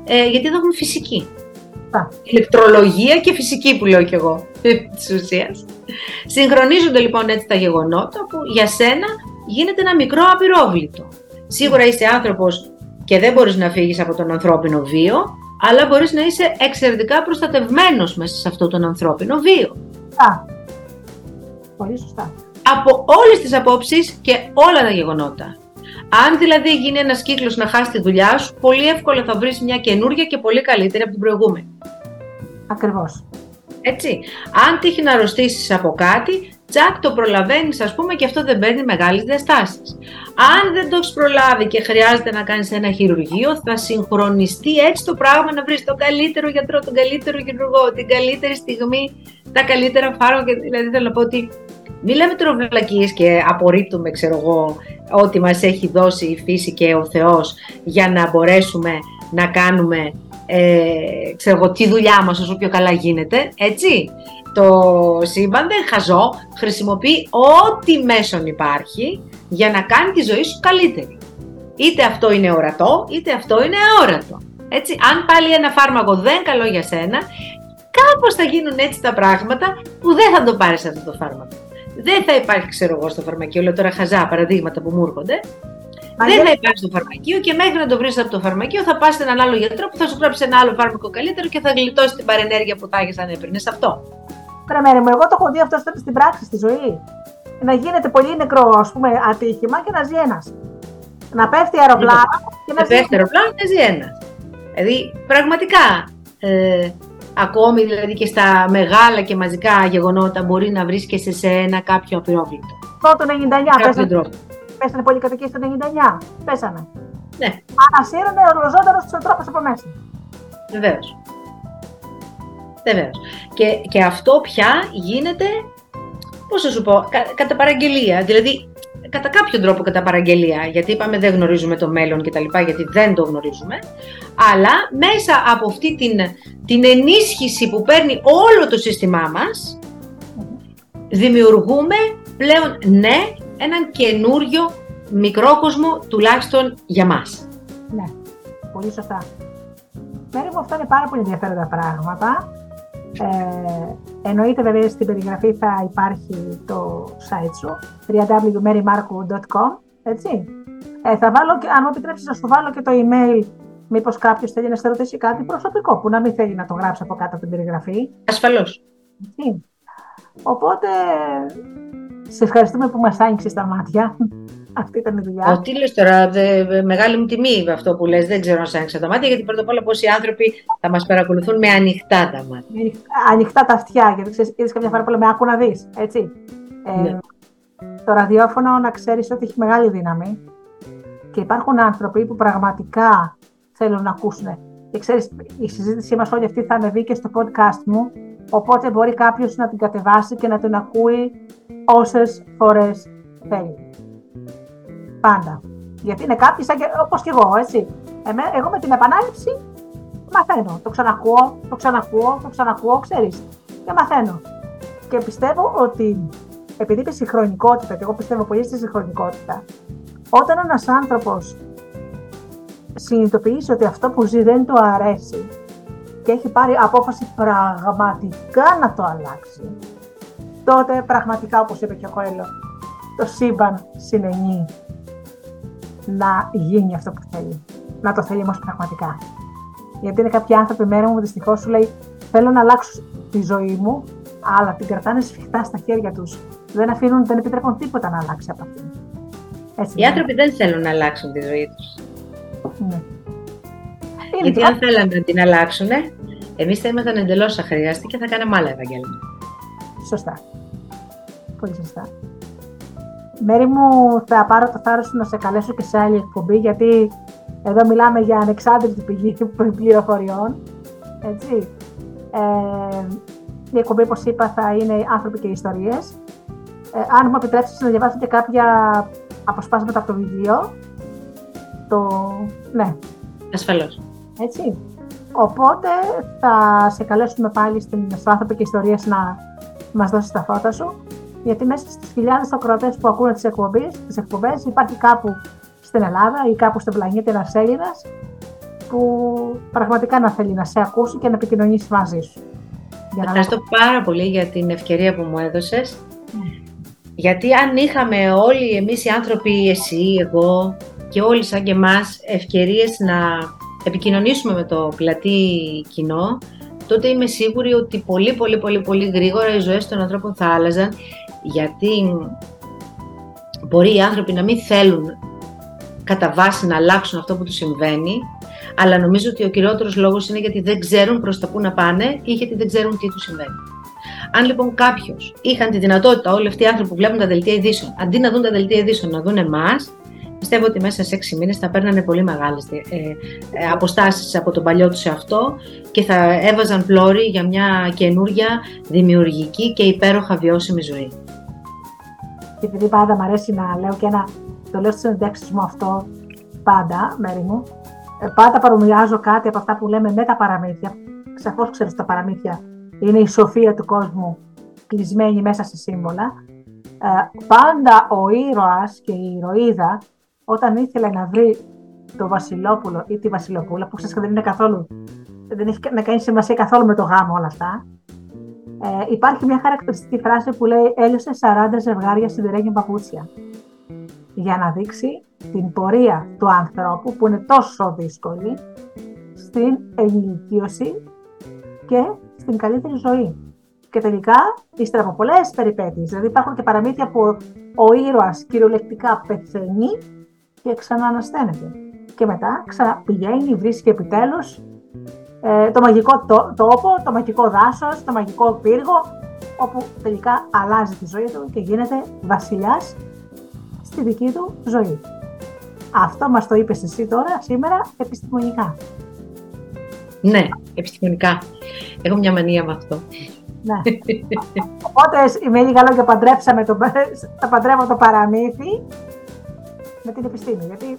Speaker 1: ε, γιατί εδώ έχουμε φυσική. Ηλεκτρολογία και φυσική που λέω κι εγώ, (laughs) της ουσίας. Συγχρονίζονται λοιπόν έτσι τα γεγονότα που για σένα γίνεται ένα μικρό απειρόβλητο. Σίγουρα είσαι άνθρωπος και δεν μπορείς να φύγεις από τον ανθρώπινο βίο, αλλά μπορείς να είσαι εξαιρετικά προστατευμένος μέσα σε αυτό τον ανθρώπινο βίο.
Speaker 2: Α, πολύ σωστά.
Speaker 1: Από όλες τις απόψεις και όλα τα γεγονότα. Αν δηλαδή γίνει ένας κύκλος να χάσει τη δουλειά σου, πολύ εύκολα θα βρεις μια καινούρια και πολύ καλύτερη από την προηγούμενη.
Speaker 2: Ακριβώς.
Speaker 1: Έτσι. Αν τύχει να αρρωστήσεις από κάτι, τσακ το προλαβαίνεις ας πούμε και αυτό δεν παίρνει μεγάλες διαστάσεις. Αν δεν το έχεις προλάβει και χρειάζεται να κάνεις ένα χειρουργείο, θα συγχρονιστεί έτσι το πράγμα να βρεις τον καλύτερο γιατρό, τον καλύτερο χειρουργό, την καλύτερη στιγμή, τα καλύτερα φάρμακα. Δηλαδή θέλω να πω ότι μην λέμε τροβλακίες και απορρίπτουμε, ξέρω εγώ, ό,τι μας έχει δώσει η φύση και ο Θεός για να μπορέσουμε να κάνουμε ε, ξέρω εγώ, τη δουλειά μας όσο πιο καλά γίνεται, έτσι. Το σύμπαν δεν χαζό, χρησιμοποιεί ό,τι μέσον υπάρχει για να κάνει τη ζωή σου καλύτερη. Είτε αυτό είναι ορατό, είτε αυτό είναι αόρατο. Έτσι, αν πάλι ένα φάρμακο δεν καλό για σένα, κάπως θα γίνουν έτσι τα πράγματα που δεν θα το πάρεις αυτό το φάρμακο. Δεν θα υπάρχει, ξέρω εγώ, στο φαρμακείο, λέω τώρα χαζά παραδείγματα που μου έρχονται, δεν θα υπάρχει στο φαρμακείο και μέχρι να το βρεις από το φαρμακείο θα πας σε έναν άλλο γιατρό που θα σου γράψει ένα άλλο φάρμακο καλύτερο και θα γλιτώσει την παρενέργεια που θα έχεις αν έπαιρνες αυτό.
Speaker 2: Πρεμένη μου, εγώ το έχω δει αυτό στην πράξη, στη ζωή. Να γίνεται πολύ νεκρό ας πούμε, ατύχημα και να ζει ένας. Να πέφτει αεροπλάνο και να,
Speaker 1: ζει. Να πέφτει αεροπλάνο και να ζει ένας. Δηλαδή, πραγματικά. Ε, ακόμη δηλαδή και στα μεγάλα και μαζικά γεγονότα μπορεί να βρίσκεσαι σε ένα κάποιο απειρόβλητο.
Speaker 2: Το 99 πέσανε, πέσανε πολυκατοικίε το 99. Πέσανε.
Speaker 1: Ναι.
Speaker 2: Ανασύρωνε ορλοζόνταρο του ανθρώπους από μέσα.
Speaker 1: Βεβαίως. Βεβαίως. Και, και αυτό πια γίνεται, πώς θα σου πω, κα, κατά παραγγελία. Δηλαδή, κατά κάποιον τρόπο κατά παραγγελία, γιατί είπαμε δεν γνωρίζουμε το μέλλον και τα λοιπά, γιατί δεν το γνωρίζουμε, αλλά μέσα από αυτή την, την ενίσχυση που παίρνει όλο το σύστημά μας, δημιουργούμε πλέον, ναι, έναν καινούριο μικρό κόσμο, τουλάχιστον για μας.
Speaker 2: Ναι, πολύ σωστά. Μέρη μου αυτά είναι πάρα πολύ ενδιαφέροντα πράγματα. Ε, εννοείται βέβαια στην περιγραφή θα υπάρχει το site σου www.marymarku.com έτσι. Ε, θα βάλω, αν μου επιτρέψεις να σου βάλω και το email μήπως κάποιος θέλει να σε ρωτήσει κάτι προσωπικό που να μην θέλει να το γράψει από κάτω από την περιγραφή.
Speaker 1: Ασφαλώς.
Speaker 2: Οπότε, σε ευχαριστούμε που μας άνοιξες τα μάτια. Αυτή ήταν η δουλειά.
Speaker 1: Ο, τι λες τώρα, δε, μεγάλη μου τιμή αυτό που λες, δεν ξέρω αν σε άνοιξε τα μάτια, γιατί πρώτα απ' όλα πόσοι άνθρωποι θα μας παρακολουθούν με ανοιχτά τα μάτια.
Speaker 2: Ανοιχτά τα αυτιά, γιατί ξέρεις, είδες καμιά φορά που λέμε άκου να δεις, έτσι. Ε, ναι. το ραδιόφωνο να ξέρεις ότι έχει μεγάλη δύναμη και υπάρχουν άνθρωποι που πραγματικά θέλουν να ακούσουν. Και ξέρεις, η συζήτησή μας όλη αυτή θα ανεβεί και στο podcast μου, οπότε μπορεί κάποιος να την κατεβάσει και να την ακούει όσες φορές θέλει πάντα. Γιατί είναι κάποιοι σαν και, όπως και εγώ, έτσι. Εμέ, εγώ με την επανάληψη μαθαίνω. Το ξανακούω, το ξανακούω, το ξανακούω, ξέρεις. Και μαθαίνω. Και πιστεύω ότι, επειδή είπε συγχρονικότητα, και εγώ πιστεύω πολύ στη συγχρονικότητα, όταν ένας άνθρωπος συνειδητοποιήσει ότι αυτό που ζει δεν του αρέσει και έχει πάρει απόφαση πραγματικά να το αλλάξει, τότε πραγματικά, όπως είπε και ο Κοέλο, το σύμπαν συνενεί να γίνει αυτό που θέλει. Να το θέλει όμως πραγματικά. Γιατί είναι κάποιοι άνθρωποι μέρα μου δυστυχώς σου λέει: Θέλω να αλλάξω τη ζωή μου, αλλά την κρατάνε σφιχτά στα χέρια τους. Δεν αφήνουν, δεν επιτρέπουν τίποτα να αλλάξει από αυτήν.
Speaker 1: Έτσι, Οι άνθρωποι δεν θέλουν να αλλάξουν τη ζωή τους.
Speaker 2: Ναι.
Speaker 1: Γιατί αν θέλανε να την αλλάξουν, εμείς θα ήμασταν εντελώς αχρίαστοι και θα κάναμε άλλα Ευαγγέλια.
Speaker 2: Σωστά. Πολύ σωστά. Μέρη μου, θα πάρω το θάρρος να σε καλέσω και σε άλλη εκπομπή, γιατί Εδώ μιλάμε για ανεξάρτητη πηγή (laughs) πληροφοριών. Έτσι. Ε, η εκπομπή, όπως είπα, θα είναι άνθρωποι και ιστορίες. Ε, αν μου επιτρέψετε να διαβάσω και κάποια αποσπάσματα από το βιβλίο. Το... Ναι.
Speaker 1: Ασφαλώς.
Speaker 2: Έτσι. Οπότε θα σε καλέσουμε πάλι στην, στο άνθρωπο και ιστορίες να μας δώσεις τα φώτα σου. Γιατί μέσα στις χιλιάδες ακροατές που ακούνε τις εκπομπές, τις εκπομπές υπάρχει κάπου στην Ελλάδα ή κάπου στον πλανήτη ένας Έλληνας που πραγματικά να θέλει να σε ακούσει και να επικοινωνήσει μαζί σου.
Speaker 1: Ευχαριστώ πάρα πολύ για την ευκαιρία που μου έδωσες. Γιατί αν είχαμε όλοι εμείς οι άνθρωποι, εσύ, εγώ και όλοι σαν και εμάς ευκαιρίες να επικοινωνήσουμε με το πλατή κοινό, τότε είμαι σίγουρη ότι πολύ πολύ πολύ πολύ γρήγορα οι ζωές των ανθρώπων θα άλλαζαν γιατί μπορεί οι άνθρωποι να μην θέλουν κατά βάση να αλλάξουν αυτό που τους συμβαίνει αλλά νομίζω ότι ο κυριότερος λόγος είναι γιατί δεν ξέρουν προς τα πού να πάνε ή γιατί δεν ξέρουν τι τους συμβαίνει. Αν λοιπόν κάποιος είχαν τη δυνατότητα, όλοι αυτοί οι άνθρωποι που βλέπουν τα δελτία ειδήσεων, αντί να δουν τα δελτία ειδήσεων, να δουν εμάς, πιστεύω ότι μέσα σε έξι μήνες θα παίρνανε πολύ μεγάλες ε, ε, αποστάσεις από τον παλιό τους σε αυτό και θα έβαζαν πλώρη για μια καινούρια, δημιουργική και υπέροχα βιώσιμη ζωή.
Speaker 2: Και επειδή πάντα μου αρέσει να λέω και ένα, το λέω στι συνεντεύξει μου αυτό, πάντα, μέρη μου, ε, πάντα παρομοιάζω κάτι από αυτά που λέμε με τα παραμύθια. Σαφώς ξέρεις τα παραμύθια είναι η σοφία του κόσμου κλεισμένη μέσα σε σύμβολα. Ε, πάντα ο ήρωας και η ηρωίδα όταν ήθελε να βρει το βασιλόπουλο ή τη βασιλοπούλα, που σας δεν είναι καθόλου, δεν έχει να κάνει σημασία καθόλου με το γάμο όλα αυτά, ε, υπάρχει μια χαρακτηριστική φράση που λέει «Έλειωσε 40 ζευγάρια σιδερένια παπούτσια» για να δείξει την πορεία του ανθρώπου που είναι τόσο δύσκολη στην ενηλικίωση και στην καλύτερη ζωή. Και τελικά, ύστερα από πολλές περιπέτειες, δηλαδή υπάρχουν και παραμύθια που ο ήρωας κυριολεκτικά πεθαίνει και ξαναανασταίνεται. Και μετά ξαναπηγαίνει, βρίσκει επιτέλους ε, το μαγικό τόπο, το μαγικό δάσος, το μαγικό πύργο, όπου τελικά αλλάζει τη ζωή του και γίνεται βασιλιάς στη δική του ζωή. Αυτό μας το είπες εσύ τώρα, σήμερα, επιστημονικά.
Speaker 1: Ναι, επιστημονικά. Έχω μια μανία με αυτό.
Speaker 2: Ναι. Οπότε με λίγα λόγια παντρέψαμε το, (laughs) θα παντρεύω το παραμύθι με την επιστήμη. Γιατί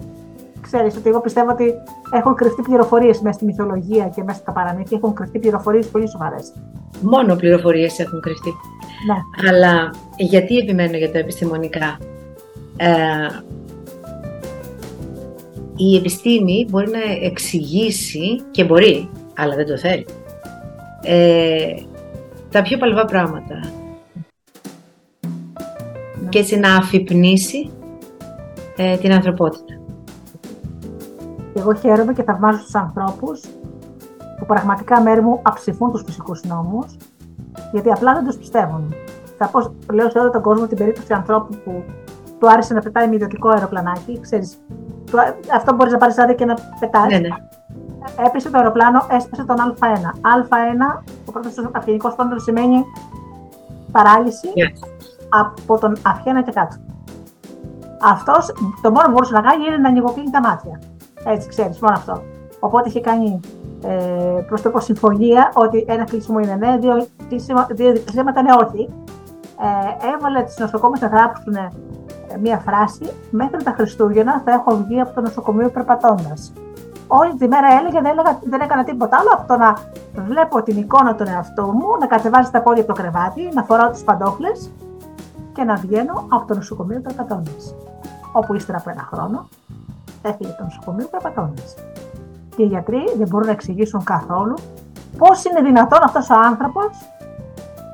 Speaker 2: ξέρεις ότι εγώ πιστεύω ότι έχουν κρυφτεί πληροφορίες μέσα στη μυθολογία και μέσα στα παραμύθια. Έχουν κρυφτεί πληροφορίες πολύ σοβαρές.
Speaker 1: Μόνο πληροφορίες έχουν κρυφτεί.
Speaker 2: Ναι.
Speaker 1: Αλλά γιατί επιμένω για τα επιστημονικά; Ε, η επιστήμη μπορεί να εξηγήσει και μπορεί, αλλά δεν το θέλει, ε, τα πιο παλβά πράγματα. Ναι. Και έτσι να αφυπνίσει ε, την ανθρωπότητα.
Speaker 2: Εγώ χαίρομαι και θαυμάζω τους ανθρώπους που πραγματικά μέρη μου αψηφούν τους φυσικούς νόμους, γιατί απλά δεν τους πιστεύουν. Θα πω, λέω σε όλο τον κόσμο την περίπτωση ανθρώπου που του άρεσε να πετάει με ιδιωτικό αεροπλανάκι, ξέρεις, αυτό μπορείς να πάρεις άδεια και να πετάει.
Speaker 1: Ναι, ναι.
Speaker 2: Έπεσε το αεροπλάνο, έσπασε τον Α1. Α1, ο πρώτος αυγενικό κόντρο σημαίνει παράλυση από τον αυχένα και κάτω. Αυτός το μόνο που μπορούσε να κάνει είναι να ανοιγοκλίνει τα μάτια. Έτσι, ξέρεις, μόνο αυτό. Οπότε είχε κάνει ε, προς το συμφωνία ότι ένα κλείσιμο είναι ναι, δύο, δύο κλεισίματα είναι όχι. Ε, έβαλε τις νοσοκόμε να γράψουν μία φράση, μέχρι τα Χριστούγεννα θα έχω βγει από το νοσοκομείο περπατώντας. Όλη τη μέρα έλεγε, δεν, έλεγα, δεν έκανα τίποτα άλλο από το να βλέπω την εικόνα του εαυτού μου, να κατεβάζει τα πόδια από το κρεβάτι, να φοράω τις παντόφλες και να βγαίνω από το νοσοκομείο περπατώντας. Όπου ύστερα από ένα χρόνο έφυγε το νοσοκομείο περπατώντα. Και οι γιατροί δεν μπορούν να εξηγήσουν καθόλου πώς είναι δυνατόν αυτός ο άνθρωπος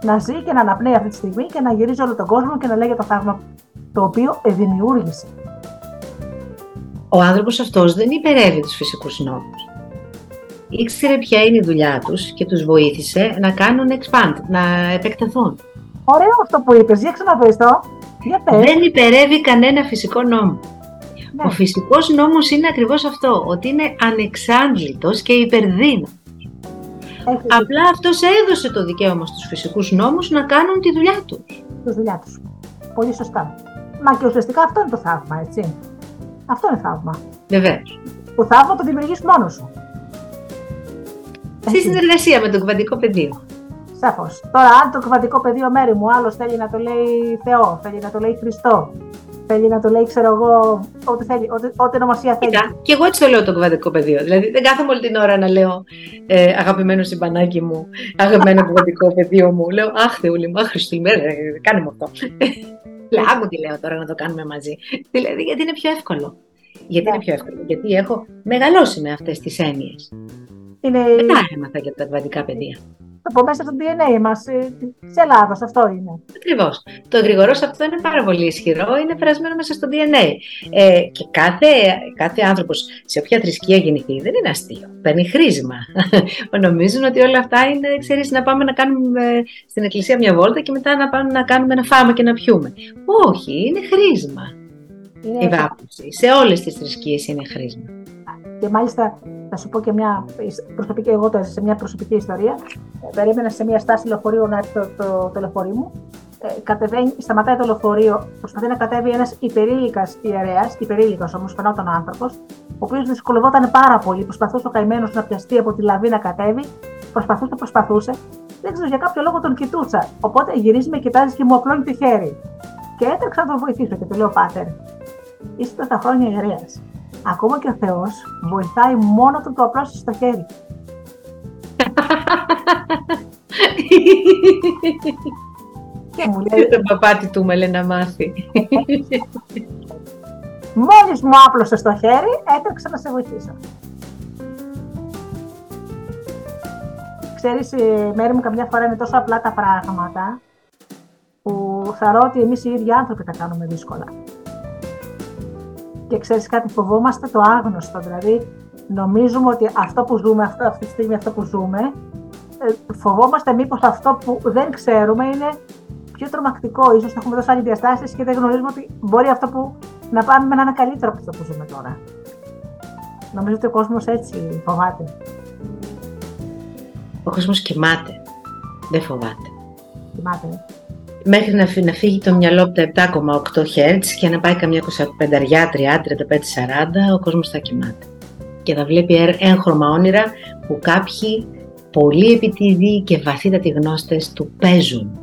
Speaker 2: να ζει και να αναπνέει αυτή τη στιγμή και να γυρίζει όλο τον κόσμο και να λέει για το θαύμα το οποίο δημιούργησε.
Speaker 1: Ο άνθρωπος αυτός δεν υπερεύει τους φυσικούς νόμους. Ήξερε ποια είναι η δουλειά τους και τους βοήθησε να κάνουν expand, να επεκταθούν.
Speaker 2: Ωραίο αυτό που είπες, για ξαναπες το. Για πες.
Speaker 1: Δεν υπερεύει κανένα φυσικό νόμο. Ναι. Ο φυσικός νόμος είναι ακριβώς αυτό, ότι είναι ανεξάντλητος και υπερδύναμος. Απλά αυτός έδωσε το δικαίωμα στους φυσικούς νόμους να κάνουν τη δουλειά τους.
Speaker 2: Τη δουλειά τους. Πολύ σωστά. Μα και ουσιαστικά αυτό είναι το θαύμα, έτσι. Αυτό είναι θαύμα.
Speaker 1: Βεβαίως.
Speaker 2: που θαύμα το δημιουργείς μόνος σου.
Speaker 1: Στη συνεργασία με το κβαντικό πεδίο.
Speaker 2: Σαφώς. Τώρα, αν το κβαντικό πεδίο μέρη μου άλλος θέλει να το λέει Θεό, θέλει να το λέει Χριστό, θέλει να το λέει, ξέρω εγώ, ό,τι, θέλει, ό,τι, ό,τι ονομασία θέλει.
Speaker 1: Κοίτα, και εγώ έτσι το λέω το κβαντικό πεδίο. Δηλαδή, δεν κάθομαι όλη την ώρα να λέω ε, αγαπημένο συμπανάκι μου, αγαπημένο κβαντικό πεδίο μου. Λέω, Αχ, Θεούλη μου, Αχ, Χριστούλη, ε, κάνε μου αυτό. Λέω, άκου τι λέω τώρα να το κάνουμε μαζί. Δηλαδή, γιατί είναι πιο εύκολο. Γιατί είναι πιο εύκολο. Γιατί έχω μεγαλώσει με αυτές τις έννοιες.
Speaker 2: Είναι...
Speaker 1: Μετά έμαθα για τα κβαντικά παιδεία.
Speaker 2: Από μέσα στο DNA μας, της Ελλάδας, αυτό είναι.
Speaker 1: Ακριβώς. Το γρηγορός αυτό είναι πάρα πολύ ισχυρό, είναι περασμένο μέσα στο DNA. Ε, και κάθε, κάθε άνθρωπος, σε όποια θρησκεία γεννηθεί, δεν είναι αστείο. Παίρνει χρήσιμα. (laughs) Νομίζουν ότι όλα αυτά είναι, ξέρεις, να πάμε να κάνουμε στην εκκλησία μια βόλτα και μετά να πάμε να κάνουμε να φάμε και να πιούμε. Όχι, είναι χρήσιμα. Είναι η βάπτιση. Σε όλες τις θρησκείες είναι χρήσιμα.
Speaker 2: Και μάλιστα θα σου πω και μια προσωπική, εγώ το σε μια προσωπική ιστορία. Ε, περίμενα σε μια στάση λεωφορείου να έρθει το, το, το λεωφορείο μου. Ε, κατεβαίνει, σταματάει το λεωφορείο, προσπαθεί να κατέβει ένας υπερήλικας ιερέας, υπερήλικα όμως φαινόταν ο άνθρωπος, ο οποίος δυσκολευόταν πάρα πολύ. Προσπαθούσε ο καημένος να πιαστεί από τη λαβή να κατέβει, προσπαθούσε, προσπαθούσε. Δεν ξέρω για κάποιο λόγο τον κοιτούσα. Οπότε γυρίζει, με κοιτάζει και μου απλώνει το χέρι. Και έτρεξα να τον βοηθήσω και του λέω: Πάτερ, είστε τα χρόνια ιερέας. Ακόμα και ο Θεός βοηθάει μόνο το το απλώσει στο χέρι.
Speaker 1: και μου λέει... Το παπάτι του με λέει να μάθει.
Speaker 2: Μόλις μου άπλωσε στο χέρι, έτρεξα να σε βοηθήσω. Ξέρεις, μέρη μου καμιά φορά είναι τόσο απλά τα πράγματα που θεωρώ ότι εμείς οι ίδιοι άνθρωποι τα κάνουμε δύσκολα και ξέρεις κάτι, φοβόμαστε το άγνωστο. Δηλαδή, νομίζουμε ότι αυτό που ζούμε, αυτό, αυτή τη στιγμή αυτό που ζούμε, ε, φοβόμαστε μήπως αυτό που δεν ξέρουμε είναι πιο τρομακτικό. Ίσως έχουμε δώσει άλλη διαστάσεις και δεν γνωρίζουμε ότι μπορεί αυτό που να πάμε να είναι καλύτερο από αυτό που ζούμε τώρα. Νομίζω ότι ο κόσμος έτσι φοβάται.
Speaker 1: Ο κόσμος κοιμάται. Δεν φοβάται.
Speaker 2: Κοιμάται
Speaker 1: μέχρι να, φύγει το μυαλό από τα 7,8 Hz και να πάει καμιά 25, 30, 35, 40, ο κόσμος θα κοιμάται. Και θα βλέπει έγχρωμα όνειρα που κάποιοι πολύ επιτίδοι και βαθύτατοι γνώστες του παίζουν.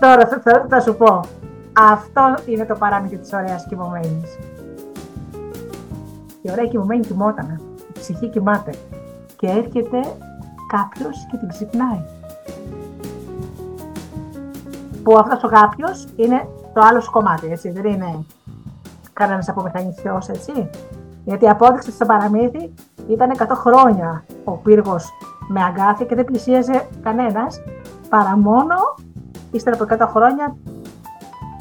Speaker 2: Τώρα θα, θα, σου πω, αυτό είναι το παράμετρο της ωραίας κοιμωμένης. Η ωραία κοιμωμένη κοιμόταν, η ψυχή κοιμάται και έρχεται κάποιος και την ξυπνάει που αυτός ο κάποιο είναι το άλλο σου κομμάτι, έτσι. Δεν είναι κανένας απομηχανιστικό, έτσι. Γιατί η απόδειξη στο παραμύθι ήταν 100 χρόνια ο πύργος με αγκάθι και δεν πλησίαζε κανένας παρά μόνο ύστερα από 100 χρόνια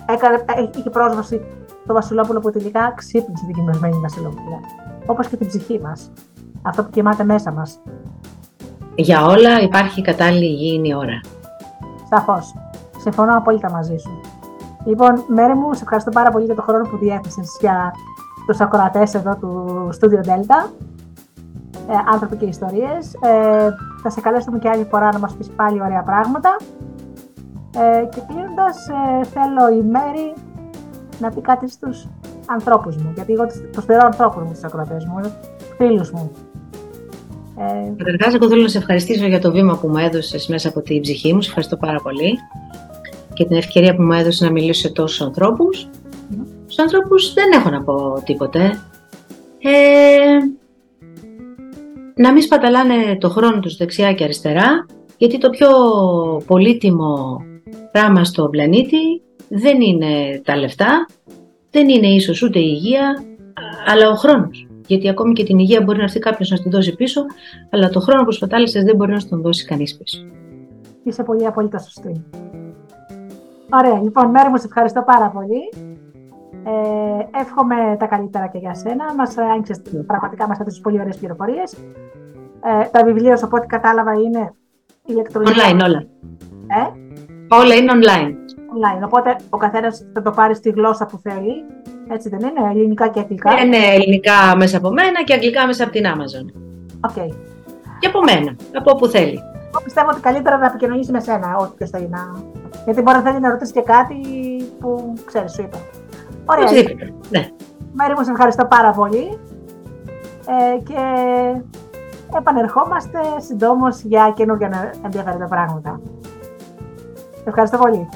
Speaker 2: έκανε, είχε πρόσβαση το Βασιλόπουλο που τελικά ξύπνησε την κοιμασμένη Βασιλόπουλα. Όπως και την ψυχή μας. Αυτό που κοιμάται μέσα μας.
Speaker 1: Για όλα υπάρχει κατάλληλη υγιεινή ώρα.
Speaker 2: Σαφώς. Συμφωνώ απόλυτα μαζί σου. Λοιπόν, Μέρη μου, σε ευχαριστώ πάρα πολύ για τον χρόνο που διέθεσες για τους ακροατές εδώ του Studio Delta. Ε, άνθρωποι και ιστορίες. Ε, θα σε καλέσουμε και άλλη φορά να μας πεις πάλι ωραία πράγματα. Ε, και κλείνοντας, ε, θέλω η Μέρη να πει κάτι στους ανθρώπους μου. Γιατί εγώ τους θεωρώ ανθρώπους μου, τους ακροατές μου, φίλους μου.
Speaker 1: Ε, Καταρχάς, εγώ θέλω να σε ευχαριστήσω για το βήμα που μου έδωσες μέσα από την ψυχή μου. Σε ευχαριστώ πάρα πολύ και την ευκαιρία που μου έδωσε να μιλήσω σε τόσους ανθρώπους. Mm. Στους ανθρώπους δεν έχω να πω τίποτε. Ε, να μην σπαταλάνε το χρόνο τους δεξιά και αριστερά, γιατί το πιο πολύτιμο πράγμα στο πλανήτη δεν είναι τα λεφτά, δεν είναι ίσως ούτε η υγεία, αλλά ο χρόνος. Γιατί ακόμη και την υγεία μπορεί να έρθει κάποιος να την δώσει πίσω, αλλά το χρόνο που σπατάλησες δεν μπορεί να τον δώσει κανείς πίσω.
Speaker 2: Είσαι πολύ απόλυτα σωστή. Ωραία, λοιπόν, Μέρη μου, σε ευχαριστώ πάρα πολύ. Ε, εύχομαι τα καλύτερα και για σένα. Μας άνοιξες πραγματικά μας έδωσες πολύ ωραίες πληροφορίες. Ε, τα βιβλία σου, από ό,τι κατάλαβα, είναι ηλεκτρονικά.
Speaker 1: Online όλα.
Speaker 2: Ε;
Speaker 1: Όλα είναι online.
Speaker 2: Online, οπότε ο καθένας θα το πάρει στη γλώσσα που θέλει. Έτσι δεν είναι, ελληνικά και αγγλικά;
Speaker 1: Είναι ελληνικά μέσα από μένα και αγγλικά μέσα από την Amazon.
Speaker 2: Okay.
Speaker 1: Και από μένα, από όπου θέλει.
Speaker 2: Εγώ πιστεύω ότι καλύτερα να επικοινωνήσεις με σένα, όχι ποιο θέλει να. Γιατί μπορεί να θέλει να ρωτήσει και κάτι που ξέρεις, σου είπα.
Speaker 1: Ωραία. Ναι.
Speaker 2: Μέρη μου, σε ευχαριστώ πάρα πολύ. Ε, και επανερχόμαστε συντόμως για καινούργια ενδιαφέροντα πράγματα. Ευχαριστώ πολύ.